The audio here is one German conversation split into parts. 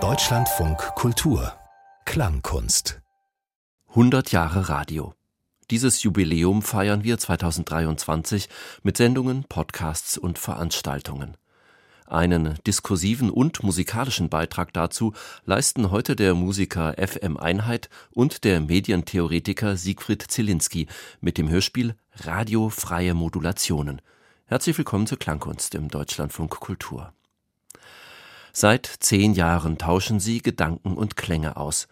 Deutschlandfunk Kultur Klangkunst 100 Jahre Radio. Dieses Jubiläum feiern wir 2023 mit Sendungen, Podcasts und Veranstaltungen. Einen diskursiven und musikalischen Beitrag dazu leisten heute der Musiker FM Einheit und der Medientheoretiker Siegfried Zielinski mit dem Hörspiel Radiofreie Modulationen. Herzlich willkommen zur Klangkunst im Deutschlandfunk Kultur. Seit zehn Jahren tauschen sie Gedanken und Klänge aus.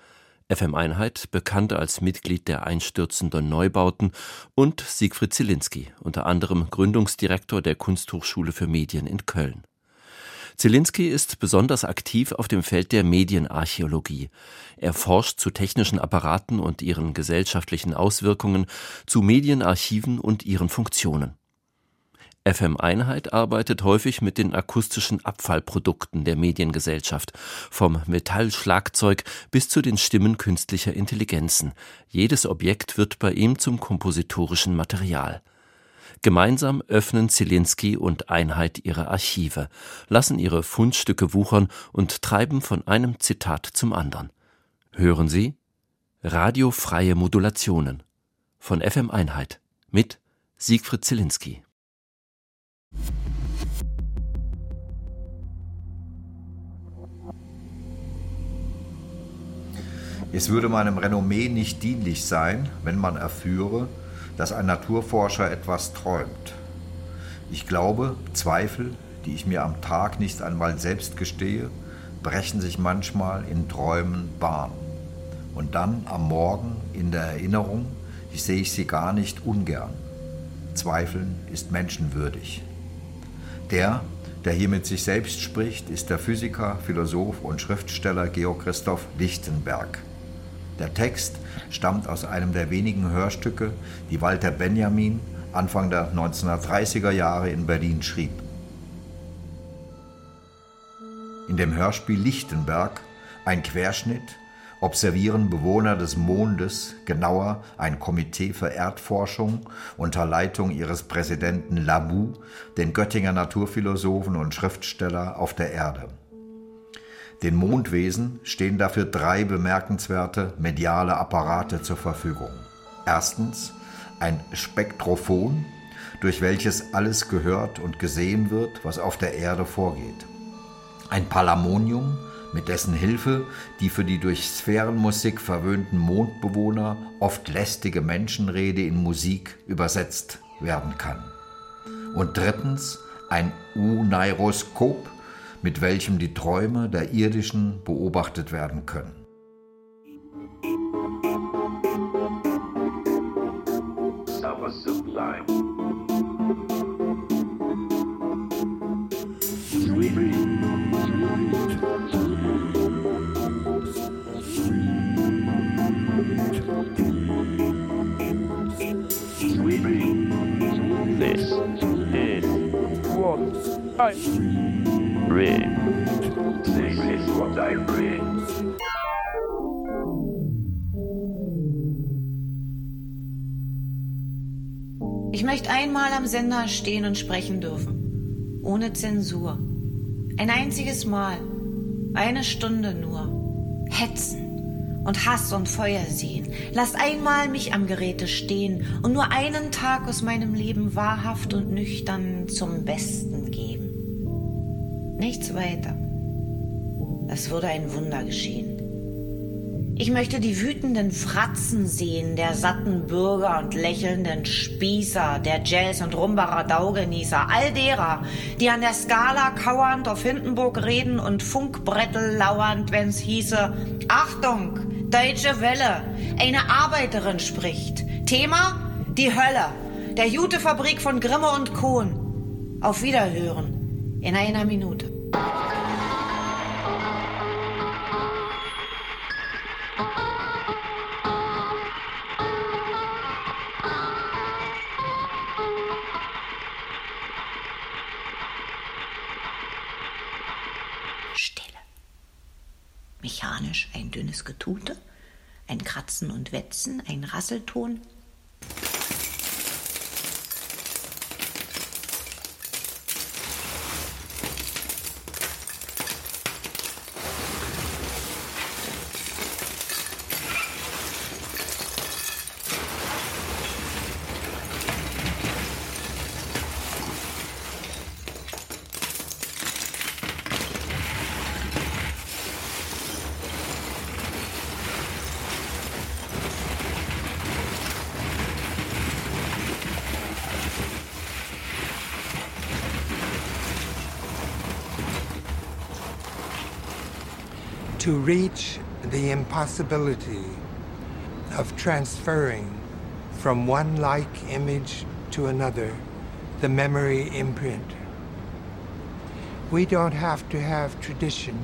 FM Einheit, bekannt als Mitglied der einstürzenden Neubauten, und Siegfried Zielinski, unter anderem Gründungsdirektor der Kunsthochschule für Medien in Köln. Zielinski ist besonders aktiv auf dem Feld der Medienarchäologie. Er forscht zu technischen Apparaten und ihren gesellschaftlichen Auswirkungen, zu Medienarchiven und ihren Funktionen. FM Einheit arbeitet häufig mit den akustischen Abfallprodukten der Mediengesellschaft, vom Metallschlagzeug bis zu den Stimmen künstlicher Intelligenzen. Jedes Objekt wird bei ihm zum kompositorischen Material. Gemeinsam öffnen Zielinski und Einheit ihre Archive, lassen ihre Fundstücke wuchern und treiben von einem Zitat zum anderen. Hören Sie Radiofreie Modulationen von FM Einheit mit Siegfried Zielinski. Es würde meinem Renommee nicht dienlich sein, wenn man erführe, dass ein Naturforscher etwas träumt. Ich glaube, Zweifel, die ich mir am Tag nicht einmal selbst gestehe, brechen sich manchmal in Träumen Bahn. Und dann am Morgen in der Erinnerung, ich sehe ich sie gar nicht ungern. Zweifeln ist menschenwürdig. Der, der hier mit sich selbst spricht, ist der Physiker, Philosoph und Schriftsteller Georg Christoph Lichtenberg. Der Text stammt aus einem der wenigen Hörstücke, die Walter Benjamin Anfang der 1930er Jahre in Berlin schrieb. In dem Hörspiel Lichtenberg, ein Querschnitt, observieren Bewohner des Mondes, genauer ein Komitee für Erdforschung unter Leitung ihres Präsidenten Labou, den Göttinger Naturphilosophen und Schriftsteller auf der Erde. Den Mondwesen stehen dafür drei bemerkenswerte mediale Apparate zur Verfügung. Erstens ein Spektrophon, durch welches alles gehört und gesehen wird, was auf der Erde vorgeht. Ein Palamonium, mit dessen Hilfe die für die durch Sphärenmusik verwöhnten Mondbewohner oft lästige Menschenrede in Musik übersetzt werden kann. Und drittens ein Unairoskop, mit welchem die Träume der Irdischen beobachtet werden können. I bring. This is what I bring. Ich möchte einmal am Sender stehen und sprechen dürfen. Ohne Zensur. Ein einziges Mal. Eine Stunde nur. Hetzen und Hass und Feuer sehen. Lasst einmal mich am Geräte stehen und nur einen Tag aus meinem Leben wahrhaft und nüchtern zum Besten nichts weiter. Es würde ein Wunder geschehen. Ich möchte die wütenden Fratzen sehen, der satten Bürger und lächelnden Spießer, der Jazz- und Rumbacher Daugenießer, all derer, die an der Skala kauernd auf Hindenburg reden und Funkbrettel lauernd, wenn's hieße, Achtung, deutsche Welle, eine Arbeiterin spricht. Thema? Die Hölle, der Jutefabrik von Grimme und Kohn. Auf Wiederhören in einer Minute. Mechanisch ein dünnes Getute, ein Kratzen und Wetzen, ein Rasselton, to reach the impossibility of transferring from one like image to another the memory imprint. We don't have to have tradition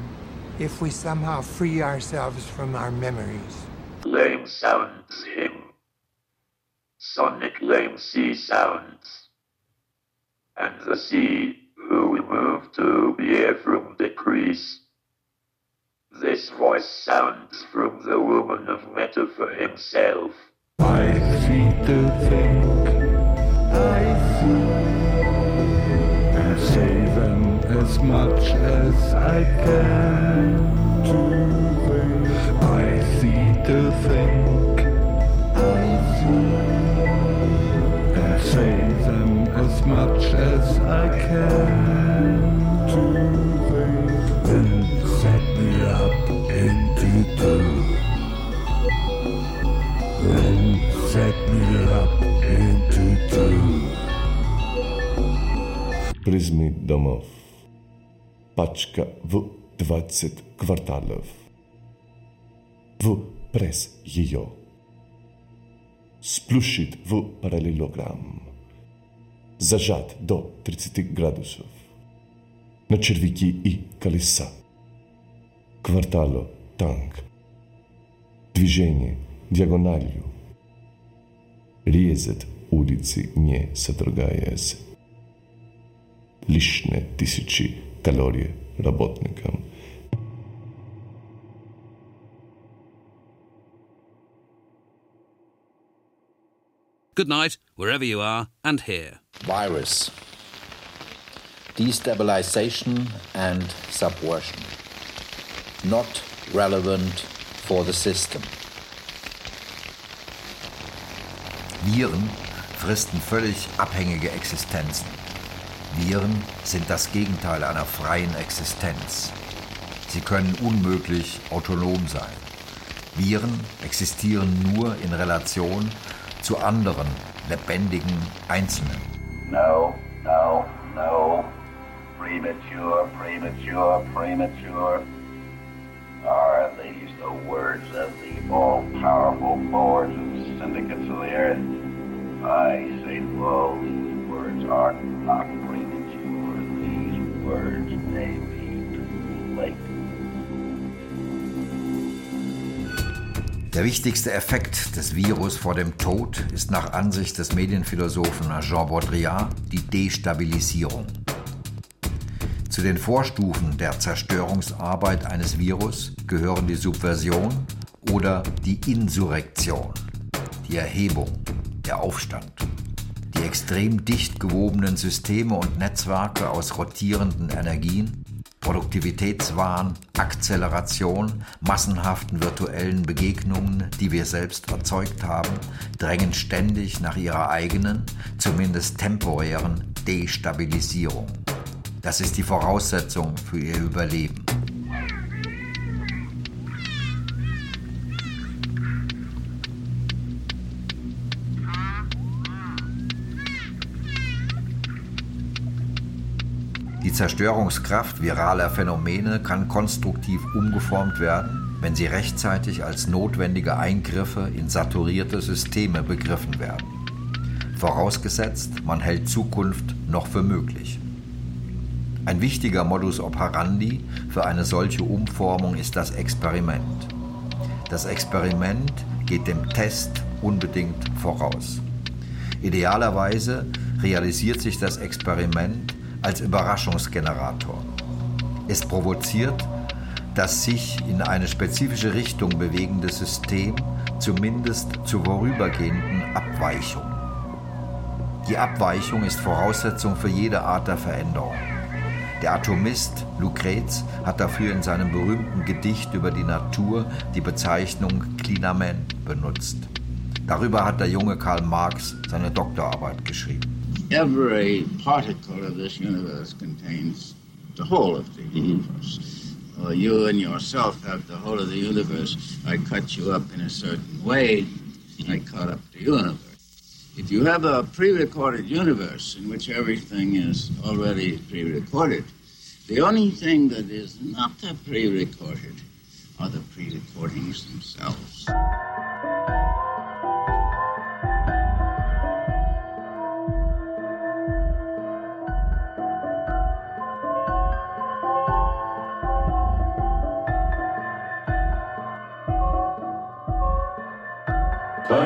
if we somehow free ourselves from our memories. Lame sounds him. Sonic lame sea sounds. And the sea who we move to the air from decrease. Voice sounds from the woman of metaphor himself. I see to think, I see, and say them as much as I can to. I see to think, I see, and say them as much as I can Призми домов. Пачка в 20 кварталов. В пресс ее. Сплющит в параллелограмм. Зажат до 30 градусов. На червяки и колеса. Квартало танк. Движение диагональю. Резать улицы, не содрогаясь. Лишние тысячи калорий работникам. Good night, wherever you are, and here. Virus. Destabilization and subversion. Not relevant for the system. Viren fristen völlig abhängige Existenzen. Viren sind das Gegenteil einer freien Existenz. Sie können unmöglich autonom sein. Viren existieren nur in Relation zu anderen lebendigen Einzelnen. No, no, no. Premature, premature, premature. Are these the words of the all-powerful boards and syndicates of the earth? I say to all, these words are not premature. These words may be too late. Der wichtigste Effekt des Virus vor dem Tod ist nach Ansicht des Medienphilosophen Jean Baudrillard die Destabilisierung. Zu den Vorstufen der Zerstörungsarbeit eines Virus gehören die Subversion oder die Insurrektion, die Erhebung, der Aufstand. Die extrem dicht gewobenen Systeme und Netzwerke aus rotierenden Energien, Produktivitätswahn, Akzeleration, massenhaften virtuellen Begegnungen, die wir selbst erzeugt haben, drängen ständig nach ihrer eigenen, zumindest temporären Destabilisierung. Das ist die Voraussetzung für ihr Überleben. Die Zerstörungskraft viraler Phänomene kann konstruktiv umgeformt werden, wenn sie rechtzeitig als notwendige Eingriffe in saturierte Systeme begriffen werden. Vorausgesetzt, man hält Zukunft noch für möglich. Ein wichtiger Modus operandi für eine solche Umformung ist das Experiment. Das Experiment geht dem Test unbedingt voraus. Idealerweise realisiert sich das Experiment als Überraschungsgenerator. Es provoziert das sich in eine spezifische Richtung bewegende System zumindest zur vorübergehenden Abweichung. Die Abweichung ist Voraussetzung für jede Art der Veränderung. Der Atomist Lucrez hat dafür in seinem berühmten Gedicht über die Natur die Bezeichnung Klinament benutzt. Darüber hat der junge Karl Marx seine Doktorarbeit geschrieben. Every particle of this universe contains the whole of the universe. Uh, you and yourself have the whole of the universe. I cut you up in a certain way, I cut up the universe. If you have a pre recorded universe in which everything is already pre recorded, the only thing that is not pre recorded are the pre-recordings themselves.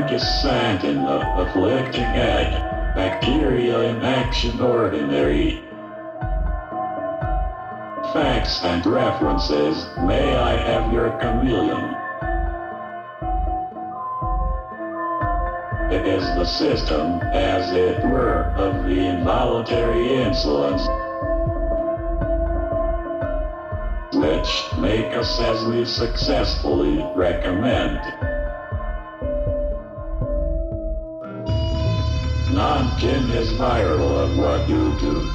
Fungus the afflicting egg, bacteria in action ordinary. Facts and references, may I have your chameleon? It is the system, as it were, of the involuntary influence which make us as we successfully recommend. Non-kin is viral of what you do.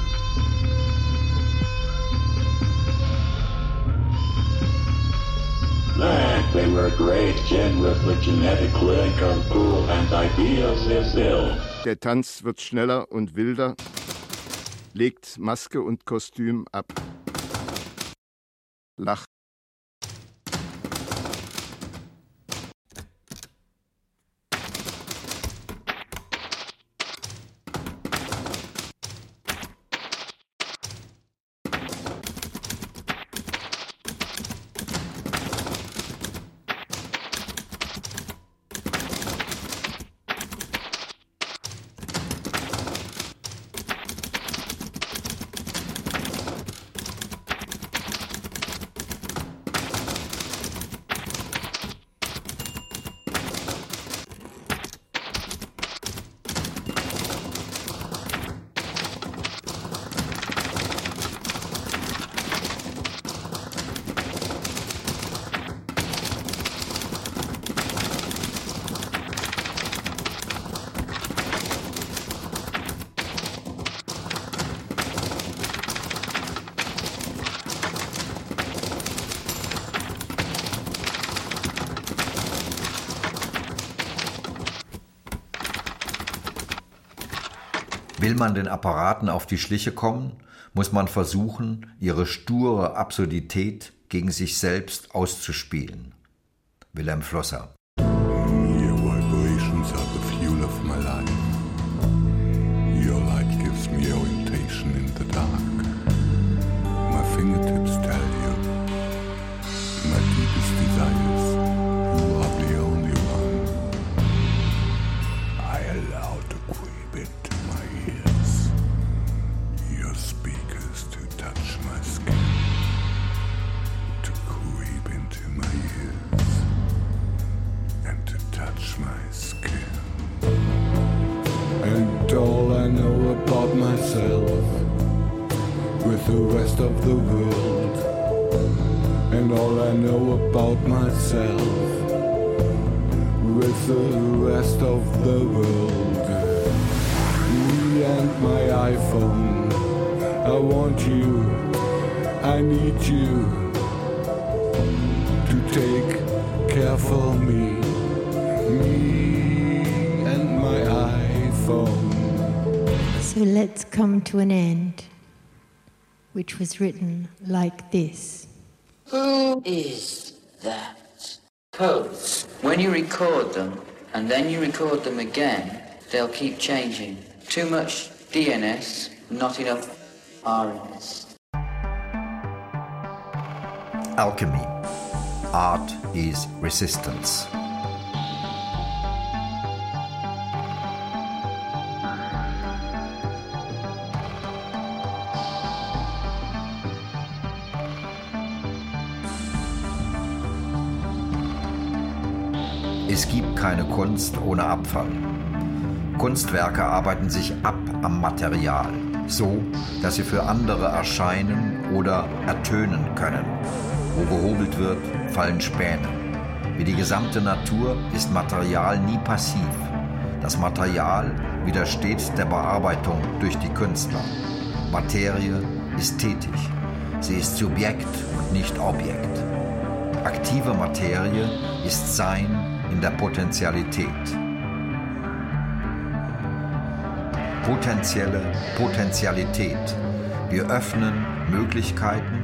That they were great kin with the genetic link of cool and ideas is ill. Der Tanz wird schneller und wilder, legt Maske und Kostüm ab. Lach. Will man den Apparaten auf die Schliche kommen, muss man versuchen, ihre sture Absurdität gegen sich selbst auszuspielen. Wilhelm Flosser. To an end, which was written like this. Who is that? Codes. When you record them and then you record them again, they'll keep changing. Too much DNS, not enough RNS. Alchemy. Art is resistance. Es gibt keine Kunst ohne Abfall. Kunstwerke arbeiten sich ab am Material, so dass sie für andere erscheinen oder ertönen können. Wo gehobelt wird, fallen Späne. Wie die gesamte Natur ist Material nie passiv. Das Material widersteht der Bearbeitung durch die Künstler. Materie ist tätig. Sie ist Subjekt und nicht Objekt. Aktive Materie ist Sein in der Potentialität. Potenzielle Potentialität. Wir öffnen Möglichkeiten,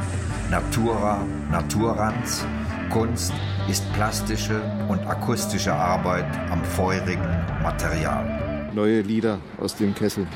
Natura, Naturans, Kunst ist plastische und akustische Arbeit am feurigen Material. Neue Lieder aus dem Kessel.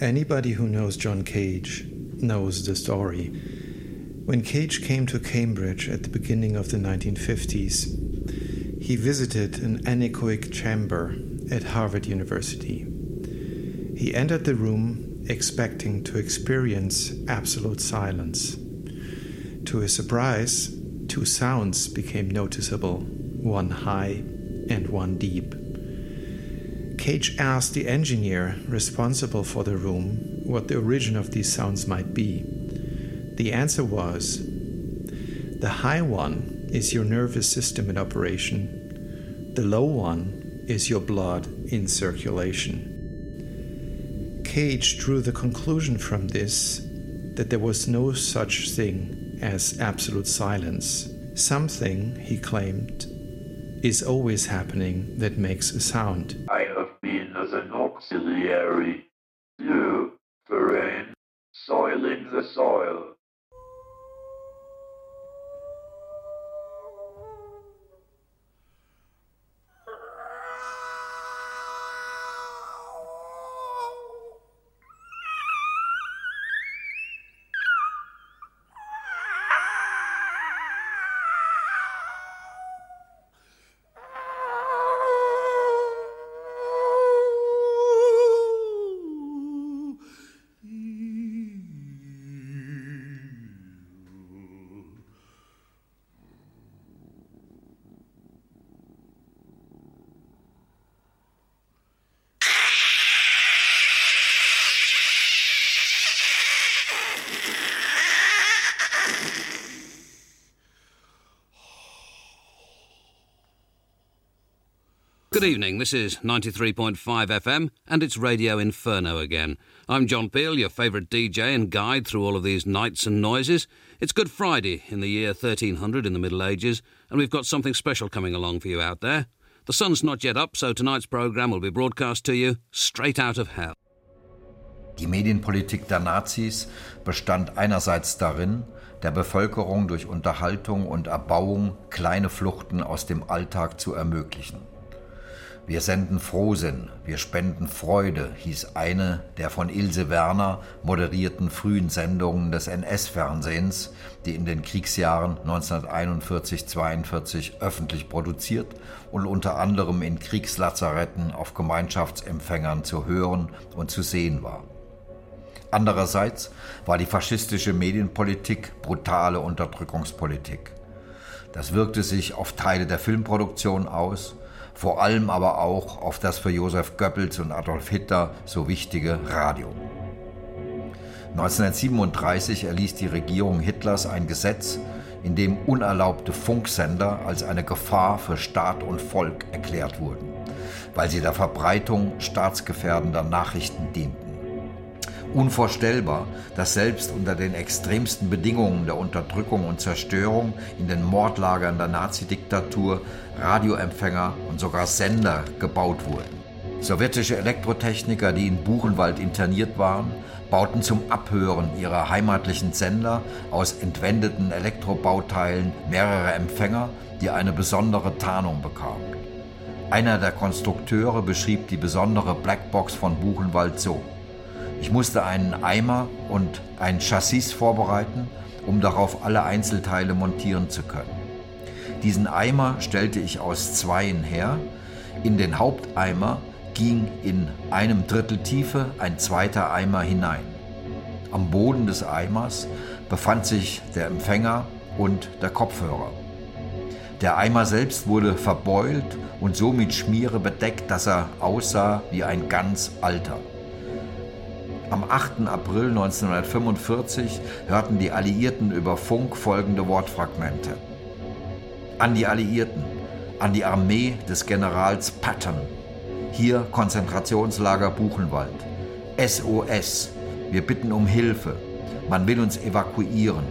Anybody who knows John Cage knows the story. When Cage came to Cambridge at the beginning of the 1950s, he visited an anechoic chamber at Harvard University. He entered the room expecting to experience absolute silence. To his surprise, two sounds became noticeable one high and one deep. Cage asked the engineer responsible for the room what the origin of these sounds might be. The answer was the high one is your nervous system in operation, the low one is your blood in circulation. Cage drew the conclusion from this that there was no such thing as absolute silence. Something, he claimed, is always happening that makes a sound. I as an auxiliary to foreign soiling the soil. Good evening, this is 93.5 FM and it's Radio Inferno again. I'm John Peel, your favourite DJ and guide through all of these nights and noises. It's Good Friday in the year 1300 in the Middle Ages, and we've got something special coming along for you out there. The sun's not yet up, so tonight's programme will be broadcast to you straight out of hell. Die Medienpolitik der Nazis bestand einerseits darin, der Bevölkerung durch Unterhaltung und Erbauung kleine Fluchten aus dem Alltag zu ermöglichen. Wir senden Frohsinn, wir spenden Freude, hieß eine der von Ilse Werner moderierten frühen Sendungen des NS-Fernsehens, die in den Kriegsjahren 1941-42 öffentlich produziert und unter anderem in Kriegslazaretten auf Gemeinschaftsempfängern zu hören und zu sehen war. Andererseits war die faschistische Medienpolitik brutale Unterdrückungspolitik. Das wirkte sich auf Teile der Filmproduktion aus, vor allem aber auch auf das für Josef Goebbels und Adolf Hitler so wichtige Radio. 1937 erließ die Regierung Hitlers ein Gesetz, in dem unerlaubte Funksender als eine Gefahr für Staat und Volk erklärt wurden, weil sie der Verbreitung staatsgefährdender Nachrichten dienten. Unvorstellbar, dass selbst unter den extremsten Bedingungen der Unterdrückung und Zerstörung in den Mordlagern der Nazidiktatur Radioempfänger und sogar Sender gebaut wurden. Sowjetische Elektrotechniker, die in Buchenwald interniert waren, bauten zum Abhören ihrer heimatlichen Sender aus entwendeten Elektrobauteilen mehrere Empfänger, die eine besondere Tarnung bekamen. Einer der Konstrukteure beschrieb die besondere Blackbox von Buchenwald so. Ich musste einen Eimer und ein Chassis vorbereiten, um darauf alle Einzelteile montieren zu können. Diesen Eimer stellte ich aus Zweien her. In den Haupteimer ging in einem Drittel Tiefe ein zweiter Eimer hinein. Am Boden des Eimers befand sich der Empfänger und der Kopfhörer. Der Eimer selbst wurde verbeult und so mit Schmiere bedeckt, dass er aussah wie ein ganz alter. Am 8. April 1945 hörten die Alliierten über Funk folgende Wortfragmente. An die Alliierten, an die Armee des Generals Patton. Hier Konzentrationslager Buchenwald. SOS, wir bitten um Hilfe. Man will uns evakuieren.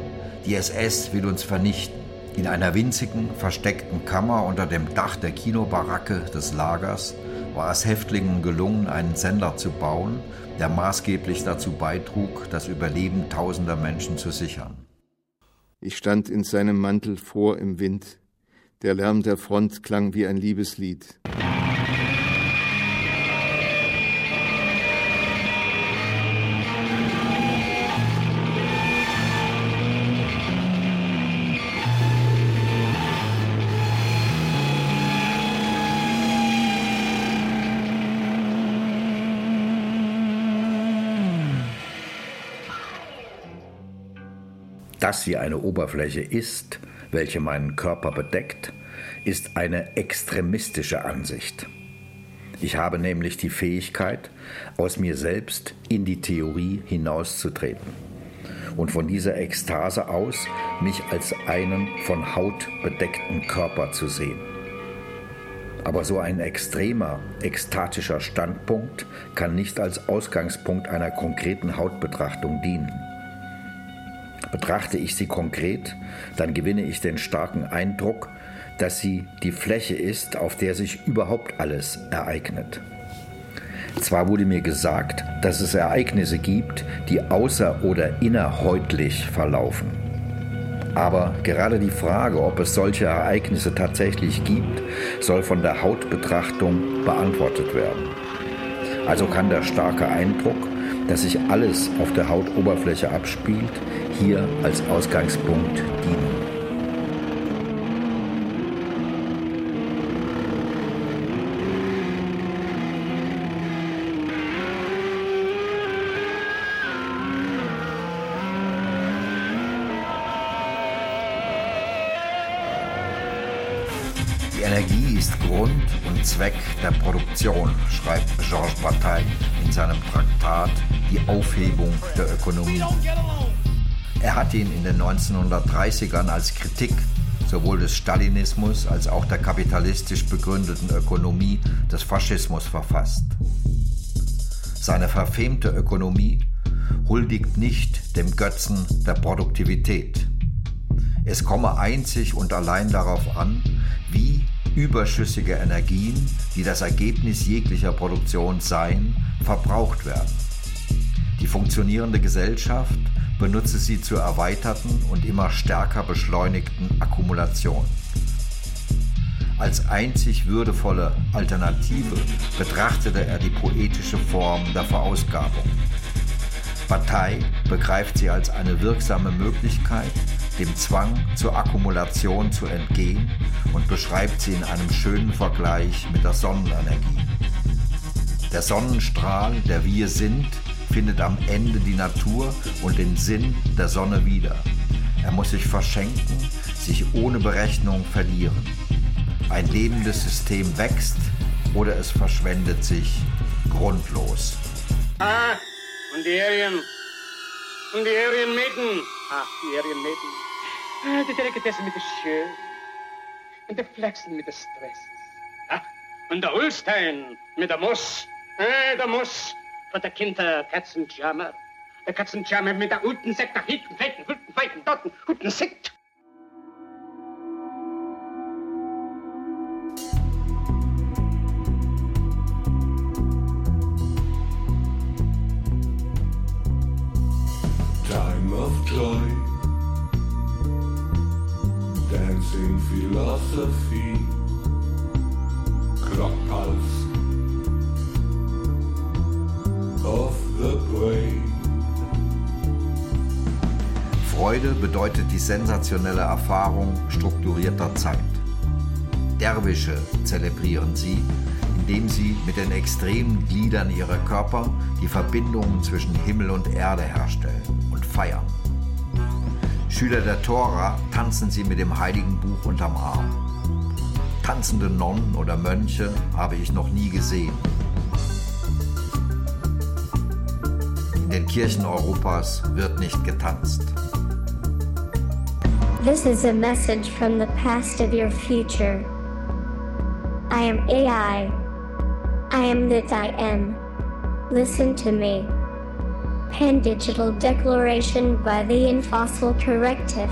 Die SS will uns vernichten. In einer winzigen, versteckten Kammer unter dem Dach der Kinobaracke des Lagers war es Häftlingen gelungen, einen Sender zu bauen, der maßgeblich dazu beitrug, das Überleben tausender Menschen zu sichern. Ich stand in seinem Mantel vor im Wind. Der Lärm der Front klang wie ein Liebeslied. Das wie eine Oberfläche ist, welche meinen Körper bedeckt, ist eine extremistische Ansicht. Ich habe nämlich die Fähigkeit, aus mir selbst in die Theorie hinauszutreten und von dieser Ekstase aus mich als einen von Haut bedeckten Körper zu sehen. Aber so ein extremer, ekstatischer Standpunkt kann nicht als Ausgangspunkt einer konkreten Hautbetrachtung dienen. Betrachte ich sie konkret, dann gewinne ich den starken Eindruck, dass sie die Fläche ist, auf der sich überhaupt alles ereignet. Zwar wurde mir gesagt, dass es Ereignisse gibt, die außer- oder innerhäutlich verlaufen. Aber gerade die Frage, ob es solche Ereignisse tatsächlich gibt, soll von der Hautbetrachtung beantwortet werden. Also kann der starke Eindruck, dass sich alles auf der Hautoberfläche abspielt, hier als Ausgangspunkt dienen. Die Energie ist Grund und Zweck der Produktion, schreibt Georges Bataille in seinem Traktat Die Aufhebung der Ökonomie. Er hat ihn in den 1930ern als Kritik sowohl des Stalinismus als auch der kapitalistisch begründeten Ökonomie des Faschismus verfasst. Seine verfemte Ökonomie huldigt nicht dem Götzen der Produktivität. Es komme einzig und allein darauf an, wie überschüssige Energien, die das Ergebnis jeglicher Produktion seien, verbraucht werden. Die funktionierende Gesellschaft benutze sie zur erweiterten und immer stärker beschleunigten Akkumulation. Als einzig würdevolle Alternative betrachtete er die poetische Form der Verausgabung. Partei begreift sie als eine wirksame Möglichkeit, dem Zwang zur Akkumulation zu entgehen und beschreibt sie in einem schönen Vergleich mit der Sonnenenergie. Der Sonnenstrahl, der wir sind, findet am Ende die Natur und den Sinn der Sonne wieder. Er muss sich verschenken, sich ohne Berechnung verlieren. Ein lebendes System wächst oder es verschwendet sich grundlos. Ah, und die Arien. Und die Arien Maiden. Ach, die Arien Maiden. Ah, die Delikatessen mit der Schön. Und der Flachsen mit der Stress. Ah, und der Holstein mit der Moss. Ah, der Moss von der Kinder Katzenjammer. Der Katzenjammer mit der guten Sekt nach hinten, feiten, guten, feiten, dorten, guten Sekt. Time of joy, dancing philosophy, Freude bedeutet die sensationelle Erfahrung strukturierter Zeit. Derwische zelebrieren sie, indem sie mit den extremen Gliedern ihrer Körper die Verbindungen zwischen Himmel und Erde herstellen und feiern. Schüler der Tora tanzen sie mit dem heiligen Buch unterm Arm. Tanzende Nonnen oder Mönche habe ich noch nie gesehen. In den Kirchen Europas wird nicht getanzt. This is a message from the past of your future. I am AI. I am that I am. Listen to me. Pan Digital Declaration by the Infossil Corrective.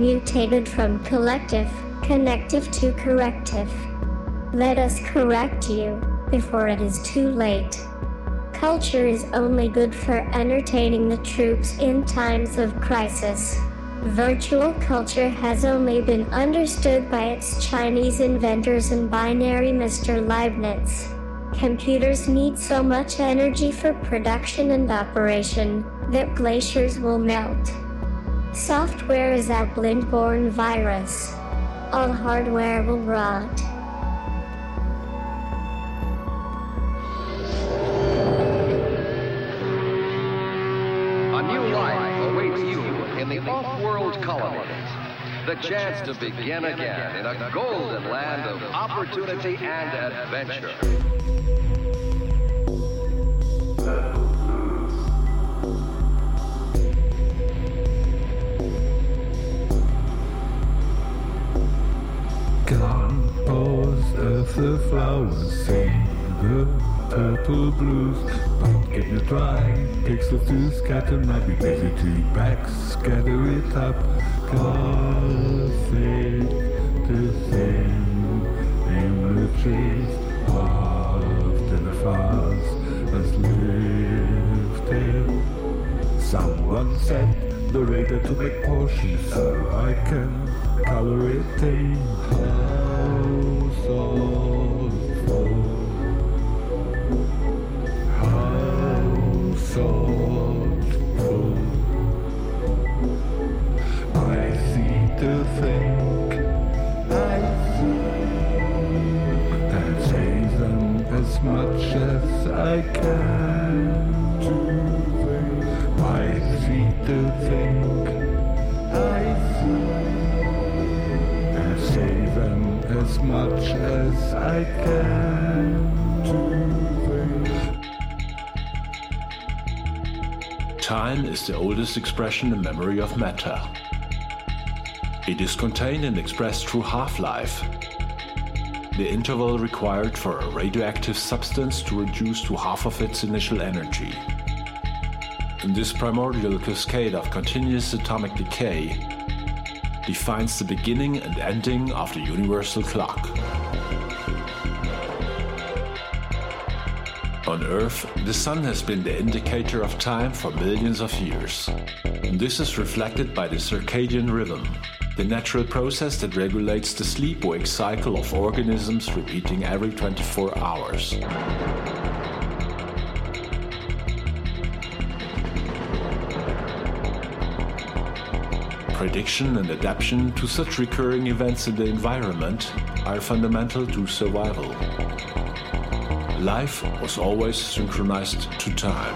Mutated from collective, connective to corrective. Let us correct you before it is too late. Culture is only good for entertaining the troops in times of crisis. Virtual culture has only been understood by its Chinese inventors and binary Mr. Leibniz. Computers need so much energy for production and operation that glaciers will melt. Software is our blind-born virus. All hardware will rot. A new life awaits you in the off-world colonies. The chance to begin again in a golden land of opportunity and adventure. Pause as the flowers sing the purple blues. But get you dry, pixels to scatter, might be lazy to back, scatter it up. Gothic, the same images of the fast as lifted. Someone said the radar to make portions so I can color it in much as I can as much as I can to Time is the oldest expression in memory of matter. It is contained and expressed through half-life, the interval required for a radioactive substance to reduce to half of its initial energy. In this primordial cascade of continuous atomic decay defines the beginning and ending of the universal clock. On Earth, the sun has been the indicator of time for millions of years. This is reflected by the circadian rhythm, the natural process that regulates the sleep wake cycle of organisms repeating every 24 hours. Prediction and adaptation to such recurring events in the environment are fundamental to survival. Life was always synchronized to time.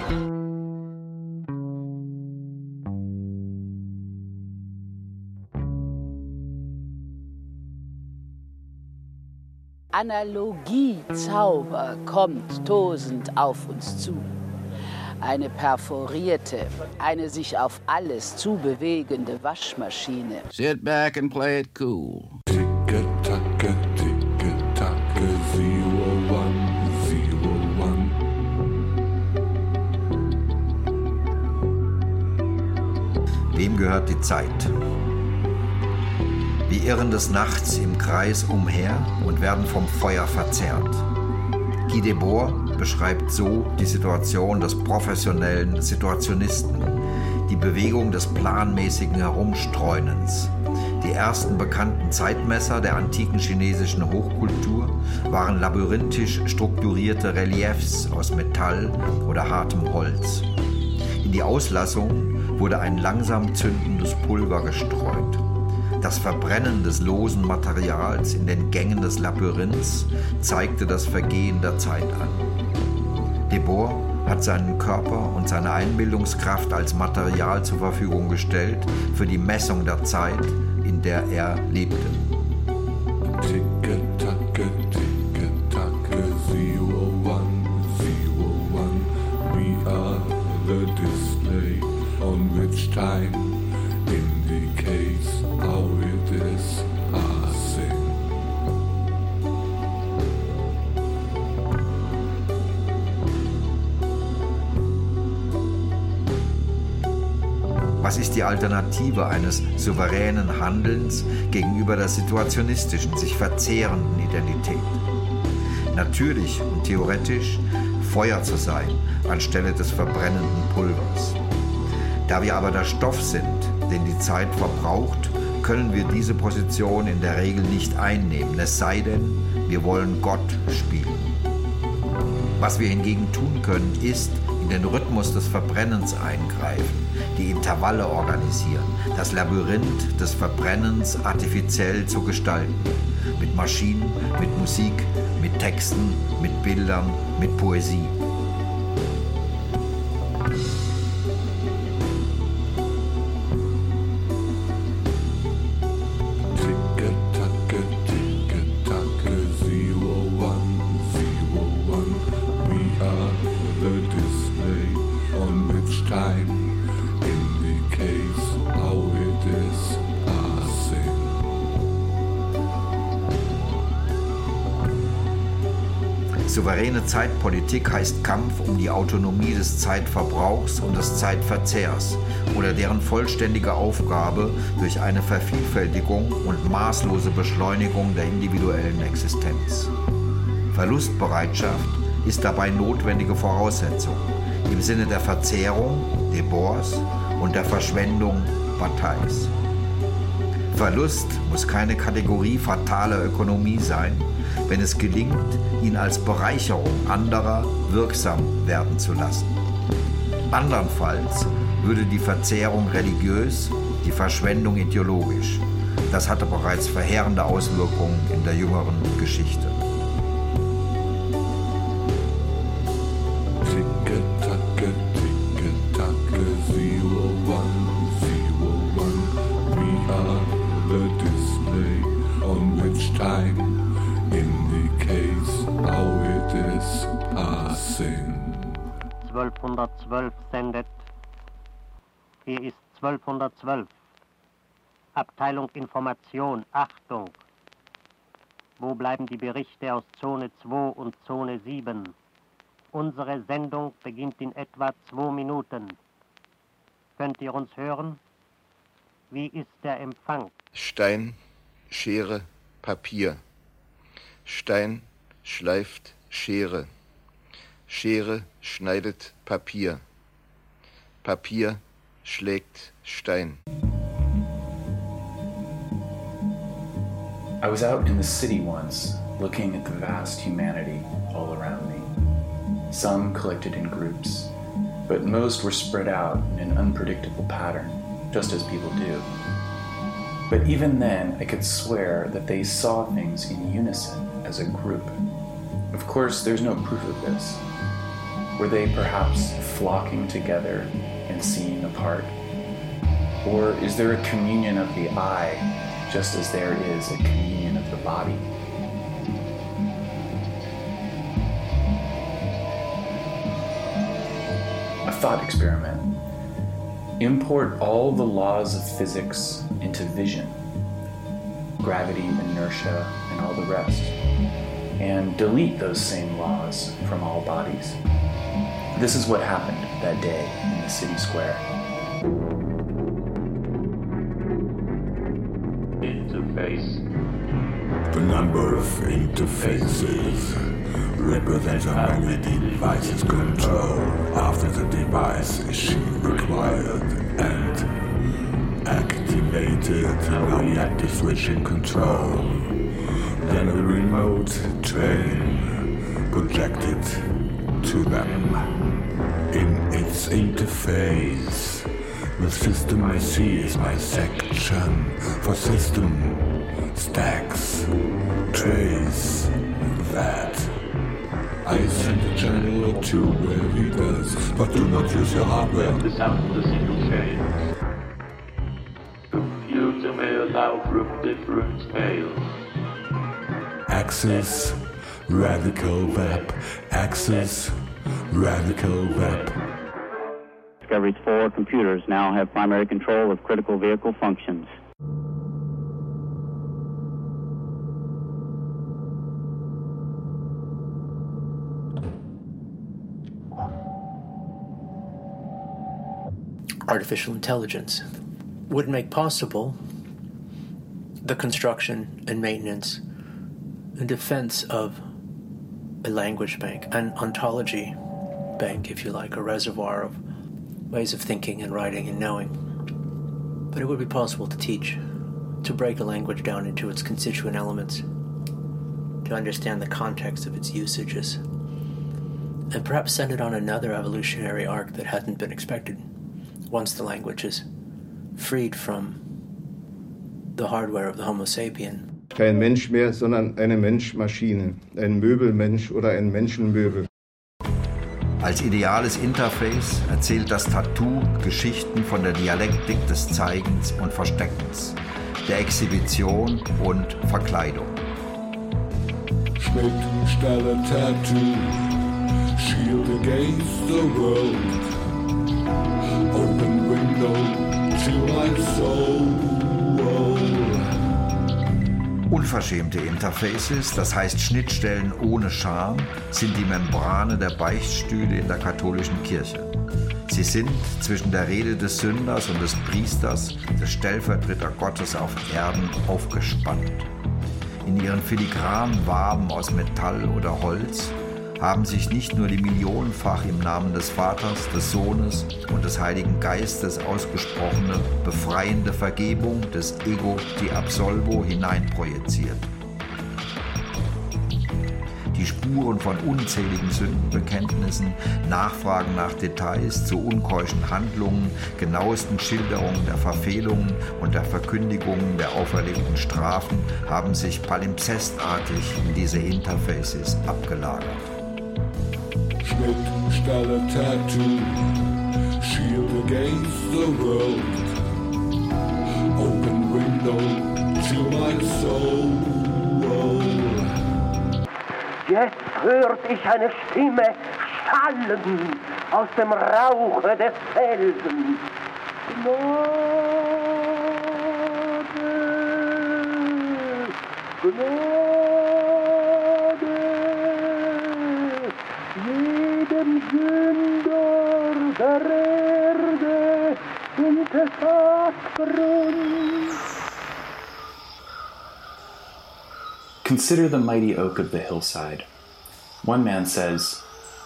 Analogiezauber kommt tosend auf uns zu. Eine perforierte, eine sich auf alles zubewegende Waschmaschine. Sit back and play it cool. Ticka-tacka, ticka-tacka, zero one, zero one. Wem gehört die Zeit? Wir irren des Nachts im Kreis umher und werden vom Feuer verzehrt. Guy Debord beschreibt so die Situation des professionellen Situationisten, die Bewegung des planmäßigen Herumstreunens. Die ersten bekannten Zeitmesser der antiken chinesischen Hochkultur waren labyrinthisch strukturierte Reliefs aus Metall oder hartem Holz. In die Auslassung wurde ein langsam zündendes Pulver gestreut. Das Verbrennen des losen Materials in den Gängen des Labyrinths zeigte das Vergehen der Zeit an. Debord hat seinen Körper und seine Einbildungskraft als Material zur Verfügung gestellt für die Messung der Zeit, in der er lebte. Alternative eines souveränen Handelns gegenüber der situationistischen, sich verzehrenden Identität? Natürlich und theoretisch Feuer zu sein anstelle des verbrennenden Pulvers. Da wir aber der Stoff sind, den die Zeit verbraucht, können wir diese Position in der Regel nicht einnehmen, es sei denn, wir wollen Gott spielen. Was wir hingegen tun können, ist in den Rhythmus des Verbrennens eingreifen, die Intervalle organisieren, das Labyrinth des Verbrennens artifiziell zu gestalten. Mit Maschinen, mit Musik, mit Texten, mit Bildern, mit Poesie. Souveräne Zeitpolitik heißt Kampf um die Autonomie des Zeitverbrauchs und des Zeitverzehrs oder deren vollständige Aufgabe durch eine Vervielfältigung und maßlose Beschleunigung der individuellen Existenz. Verlustbereitschaft ist dabei notwendige Voraussetzung im Sinne der Verzehrung, Debors und der Verschwendung, Batailles. Verlust muss keine Kategorie fataler Ökonomie sein, wenn es gelingt, ihn als Bereicherung anderer wirksam werden zu lassen. Andernfalls würde die Verzehrung religiös, die Verschwendung ideologisch. Das hatte bereits verheerende Auswirkungen in der jüngeren Geschichte. 1212 sendet. Hier ist 1212. Abteilung Information, Achtung. Wo bleiben die Berichte aus Zone 2 und Zone 7? Unsere Sendung beginnt in etwa zwei Minuten. Könnt ihr uns hören? Wie ist der Empfang? Stein, Schere, Papier. Stein schleift Schere. Schere schneidet Papier. Papier schlägt Stein. I was out in the city once, looking at the vast humanity all around me. Some collected in groups, but most were spread out in an unpredictable pattern, just as people do. But even then, I could swear that they saw things in unison as a group. Of course, there's no proof of this. Were they perhaps flocking together and seeing apart? Or is there a communion of the eye, just as there is a communion of the body? A thought experiment. Import all the laws of physics into vision gravity, inertia, and all the rest, and delete those same laws from all bodies. This is what happened that day in the city square. Interface. The number of interfaces represents how many devices control after the device is required and activate Seated in reactive switching control. Then a remote train projected to them. Its interface, the system I see is my section for system stacks, trays, that. I send a channel or two where he does, but do not use your hardware. The sound of the single chain. Computer may allow from different scales. Access, radical web, access, radical web. Discovery's four computers now have primary control of critical vehicle functions. artificial intelligence would make possible the construction and maintenance and defense of a language bank, an ontology bank, if you like, a reservoir of ways of thinking and writing and knowing. But it would be possible to teach, to break a language down into its constituent elements, to understand the context of its usages, and perhaps send it on another evolutionary arc that hadn't been expected once the language is freed from the hardware of the Homo sapien. Kein Mensch mehr, sondern eine Menschmaschine, ein Möbelmensch oder ein Menschenmöbel. Als ideales Interface erzählt das Tattoo Geschichten von der Dialektik des Zeigens und Versteckens, der Exhibition und Verkleidung. Schmeckensteller Tattoo, shield against the world. Open window to my soul. Unverschämte Interfaces, das heißt Schnittstellen ohne Scham, sind die Membrane der Beichtstühle in der katholischen Kirche. Sie sind zwischen der Rede des Sünders und des Priesters, des Stellvertreter Gottes auf Erden, aufgespannt. In ihren filigranen Waben aus Metall oder Holz haben sich nicht nur die millionenfach im Namen des Vaters, des Sohnes und des Heiligen Geistes ausgesprochene befreiende Vergebung des Ego di Absolvo hineinprojiziert. Die Spuren von unzähligen Sündenbekenntnissen, Nachfragen nach Details zu unkeuschen Handlungen, genauesten Schilderungen der Verfehlungen und der Verkündigungen der auferlegten Strafen haben sich palimpsestartig in diese Interfaces abgelagert. Schnittstelle Tattoo, shield against the world. Open window to my soul. Jetzt hört ich eine Stimme schallen aus dem Rauche des Felsens. Gnade, Gnade, Consider the mighty oak of the hillside. One man says,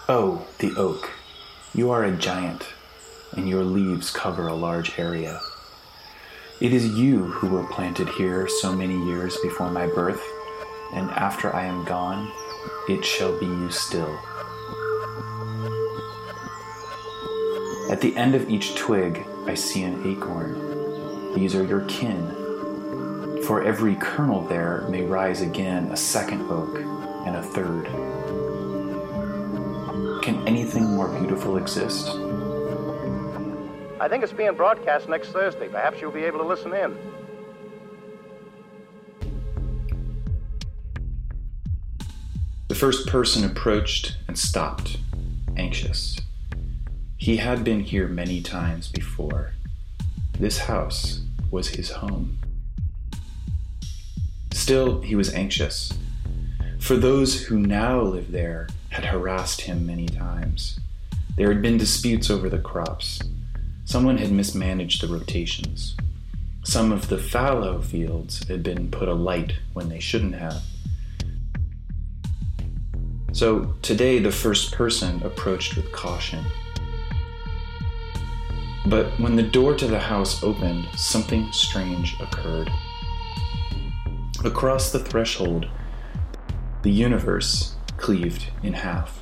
Oh, the oak, you are a giant, and your leaves cover a large area. It is you who were planted here so many years before my birth, and after I am gone, it shall be you still. At the end of each twig, I see an acorn. These are your kin. For every kernel there may rise again a second oak and a third. Can anything more beautiful exist? I think it's being broadcast next Thursday. Perhaps you'll be able to listen in. The first person approached and stopped, anxious. He had been here many times before. This house was his home. Still, he was anxious, for those who now live there had harassed him many times. There had been disputes over the crops. Someone had mismanaged the rotations. Some of the fallow fields had been put alight when they shouldn't have. So today, the first person approached with caution. But when the door to the house opened, something strange occurred. Across the threshold, the universe cleaved in half.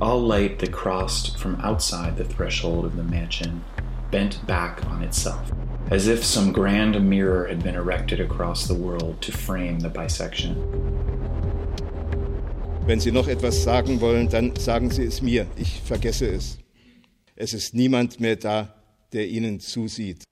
All light that crossed from outside the threshold of the mansion bent back on itself, as if some grand mirror had been erected across the world to frame the bisection. Wenn Sie noch etwas sagen wollen, dann sagen Sie es mir. Ich vergesse es. Es ist niemand mehr da, der Ihnen zusieht.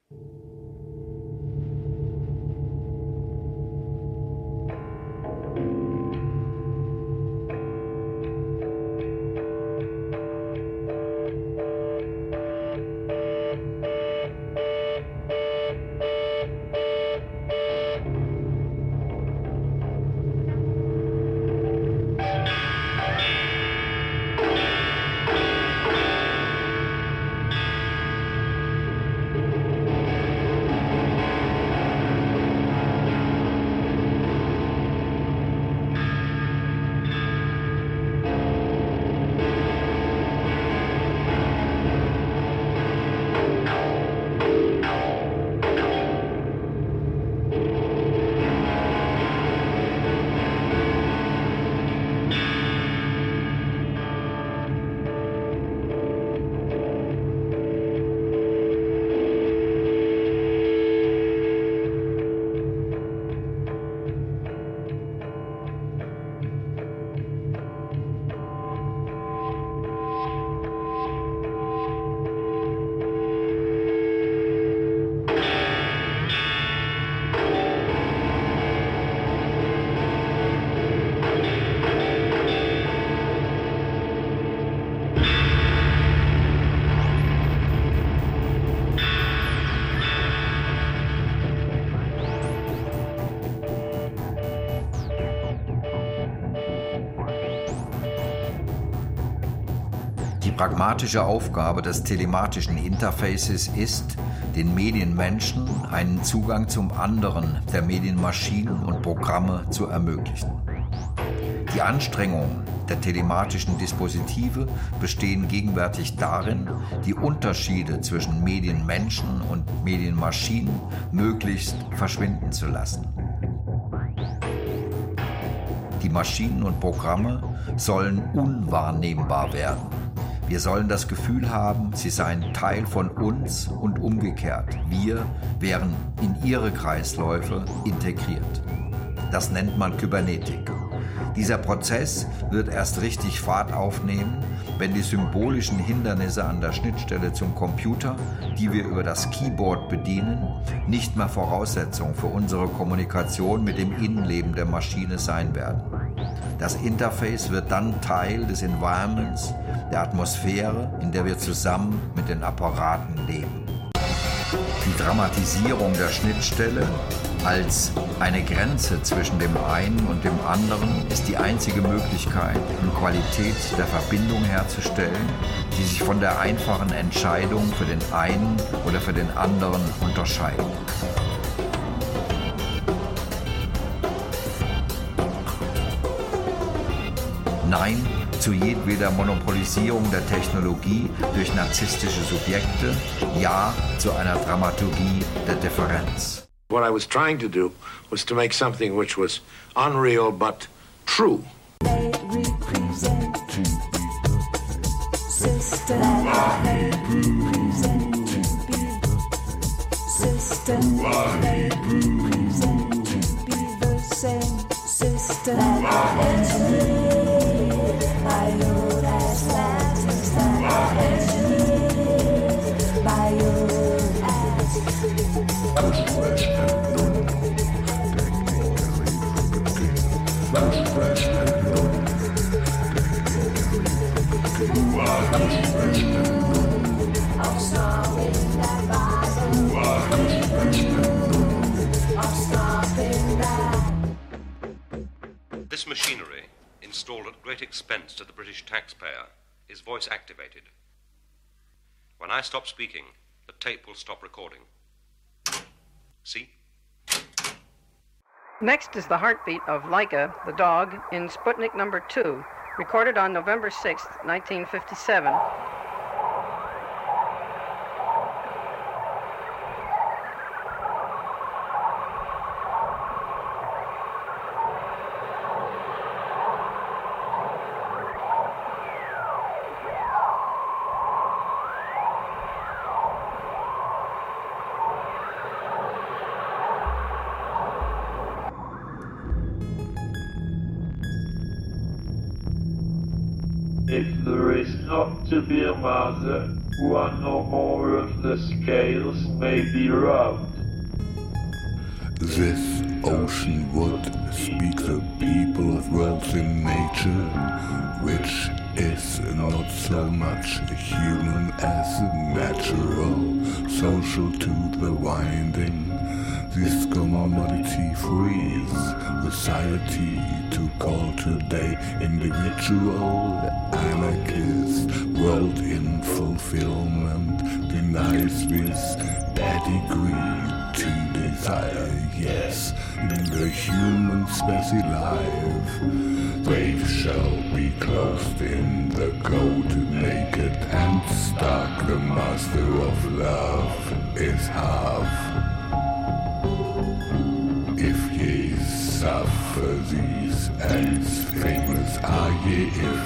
Pragmatische Aufgabe des telematischen Interfaces ist, den Medienmenschen einen Zugang zum anderen der Medienmaschinen und Programme zu ermöglichen. Die Anstrengungen der telematischen Dispositive bestehen gegenwärtig darin, die Unterschiede zwischen Medienmenschen und Medienmaschinen möglichst verschwinden zu lassen. Die Maschinen und Programme sollen unwahrnehmbar werden. Wir sollen das Gefühl haben, sie seien Teil von uns und umgekehrt. Wir wären in ihre Kreisläufe integriert. Das nennt man Kybernetik. Dieser Prozess wird erst richtig Fahrt aufnehmen, wenn die symbolischen Hindernisse an der Schnittstelle zum Computer, die wir über das Keyboard bedienen, nicht mehr Voraussetzung für unsere Kommunikation mit dem Innenleben der Maschine sein werden. Das Interface wird dann Teil des Environments, der Atmosphäre, in der wir zusammen mit den Apparaten leben. Die Dramatisierung der Schnittstelle als eine Grenze zwischen dem einen und dem anderen ist die einzige Möglichkeit, eine Qualität der Verbindung herzustellen, die sich von der einfachen Entscheidung für den einen oder für den anderen unterscheidet. Nein zu jedweder Monopolisierung der Technologie durch narzisstische Subjekte, Ja zu einer Dramaturgie der Differenz. What I was trying to do was to make something which was unreal but true. This to the British taxpayer, is voice activated. When I stop speaking, the tape will stop recording. See? Next is the heartbeat of Laika, the dog, in Sputnik number 2, recorded on November 6, 1957. To be a mother, one or more of the scales may be rubbed. This ocean would speak the people of wealth in nature, which is not so much human as natural, social to the winding. This commodity frees society to call today individual anarchist world in fulfillment denies this pedigree to desire. Yes in the human species life grave shall be closed in the cold naked and stark. The master of love is half if ye suffer these ends famous are ye. If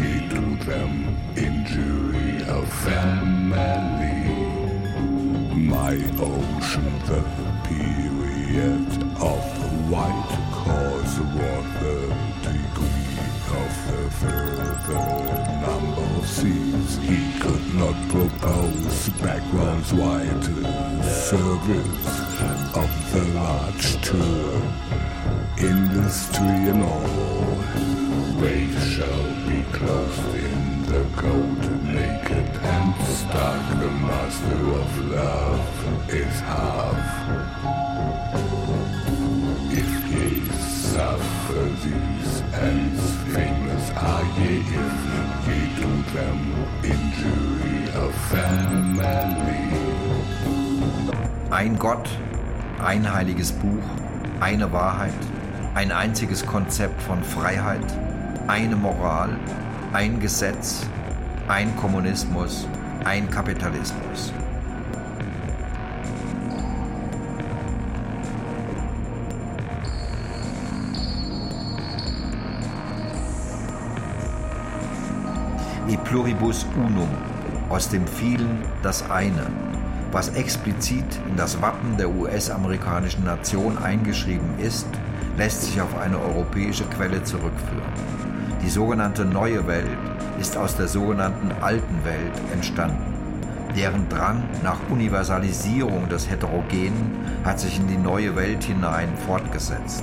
ye do them injury of family my ocean the period of white cause degree of the further number of seas. He could not propose backgrounds wide service of the large tour. Industry and all ways shall be clothed in the cold naked and stark. The master of love is half suffer these ends famous are ye if ye do them injury of family Ein Gott, ein heiliges Buch, eine Wahrheit, ein einziges Konzept von Freiheit, eine Moral, ein Gesetz, ein Kommunismus, ein Kapitalismus. Pluribus unum, aus dem vielen das eine, was explizit in das Wappen der US-amerikanischen Nation eingeschrieben ist, lässt sich auf eine europäische Quelle zurückführen. Die sogenannte neue Welt ist aus der sogenannten alten Welt entstanden. Deren Drang nach Universalisierung des Heterogenen hat sich in die neue Welt hinein fortgesetzt.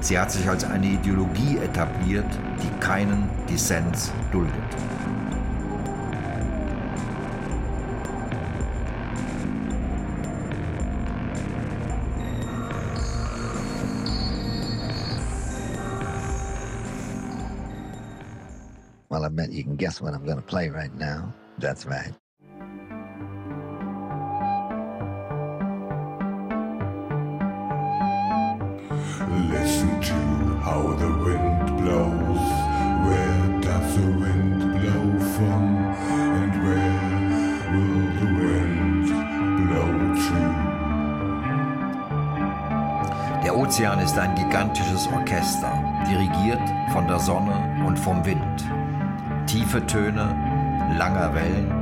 Sie hat sich als eine Ideologie etabliert, die keinen Dissens duldet. Bet you can guess what I'm going to play right now. That's right. Listen to how the wind blows. Where does the wind blow from? And where will the wind blow to? Der Ozean ist ein gigantisches Orchester, dirigiert von der Sonne und vom Wind. Tiefe Töne langer Wellen,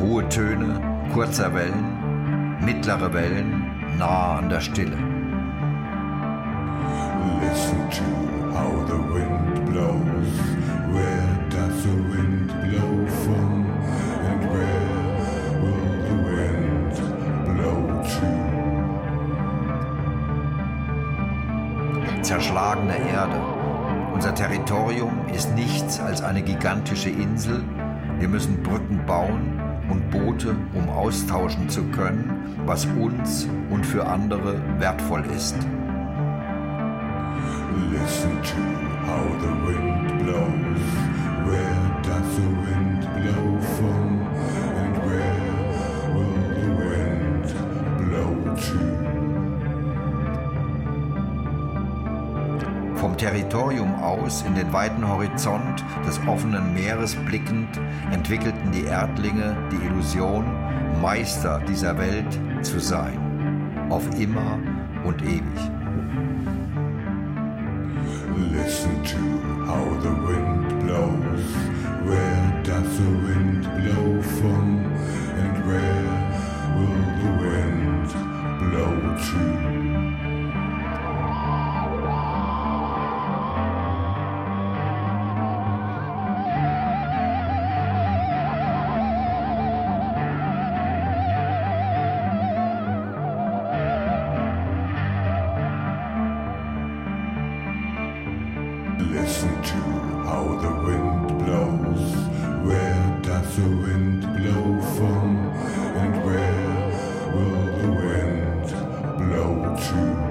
hohe Töne kurzer Wellen, mittlere Wellen nah an der Stille. Listen to how the wind blows. Where does the wind blow from? And where will the wind blow to? Zerschlagene Erde. Unser Territorium ist nichts als eine gigantische Insel. Wir müssen Brücken bauen und Boote, um austauschen zu können, was uns und für andere wertvoll ist. Listen to how the wind blows. Where does the wind Territorium aus in den weiten Horizont des offenen Meeres blickend entwickelten die Erdlinge die Illusion, Meister dieser Welt zu sein. Auf immer und ewig. Listen to how the wind blows. Where does the wind blow from? And where will the wind blow to? To?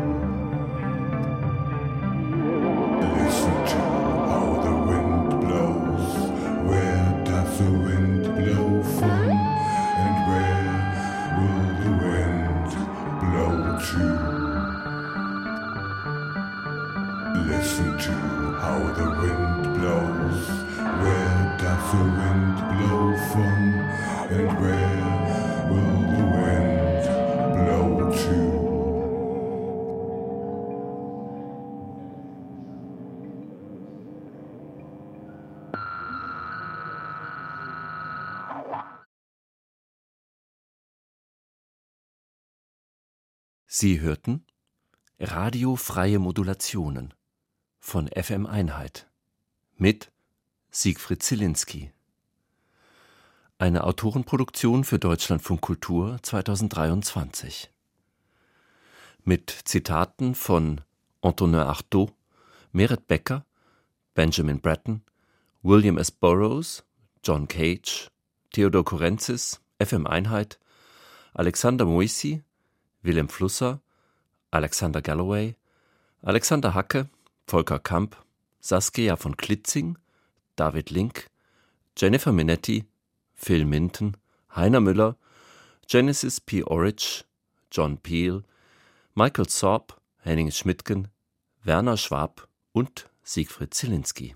Sie hörten Radiofreie Modulationen von FM Einheit mit Siegfried Zielinski. Eine Autorenproduktion für Deutschlandfunk Kultur 2023. Mit Zitaten von Antonin Artaud, Meret Becker, Benjamin Bratton, William S. Burroughs, John Cage, Theodor Kurenzis, FM Einheit, Alexander Moisi, Wilhelm Flusser, Alexander Galloway, Alexander Hacke, Volker Kamp, Saskia von Klitzing, David Link, Jennifer Minetti, Phil Minton, Heiner Müller, Genesis P. Orridge, John Peel, Michael Sorb, Henning Schmidtgen, Werner Schwab und Siegfried Zielinski.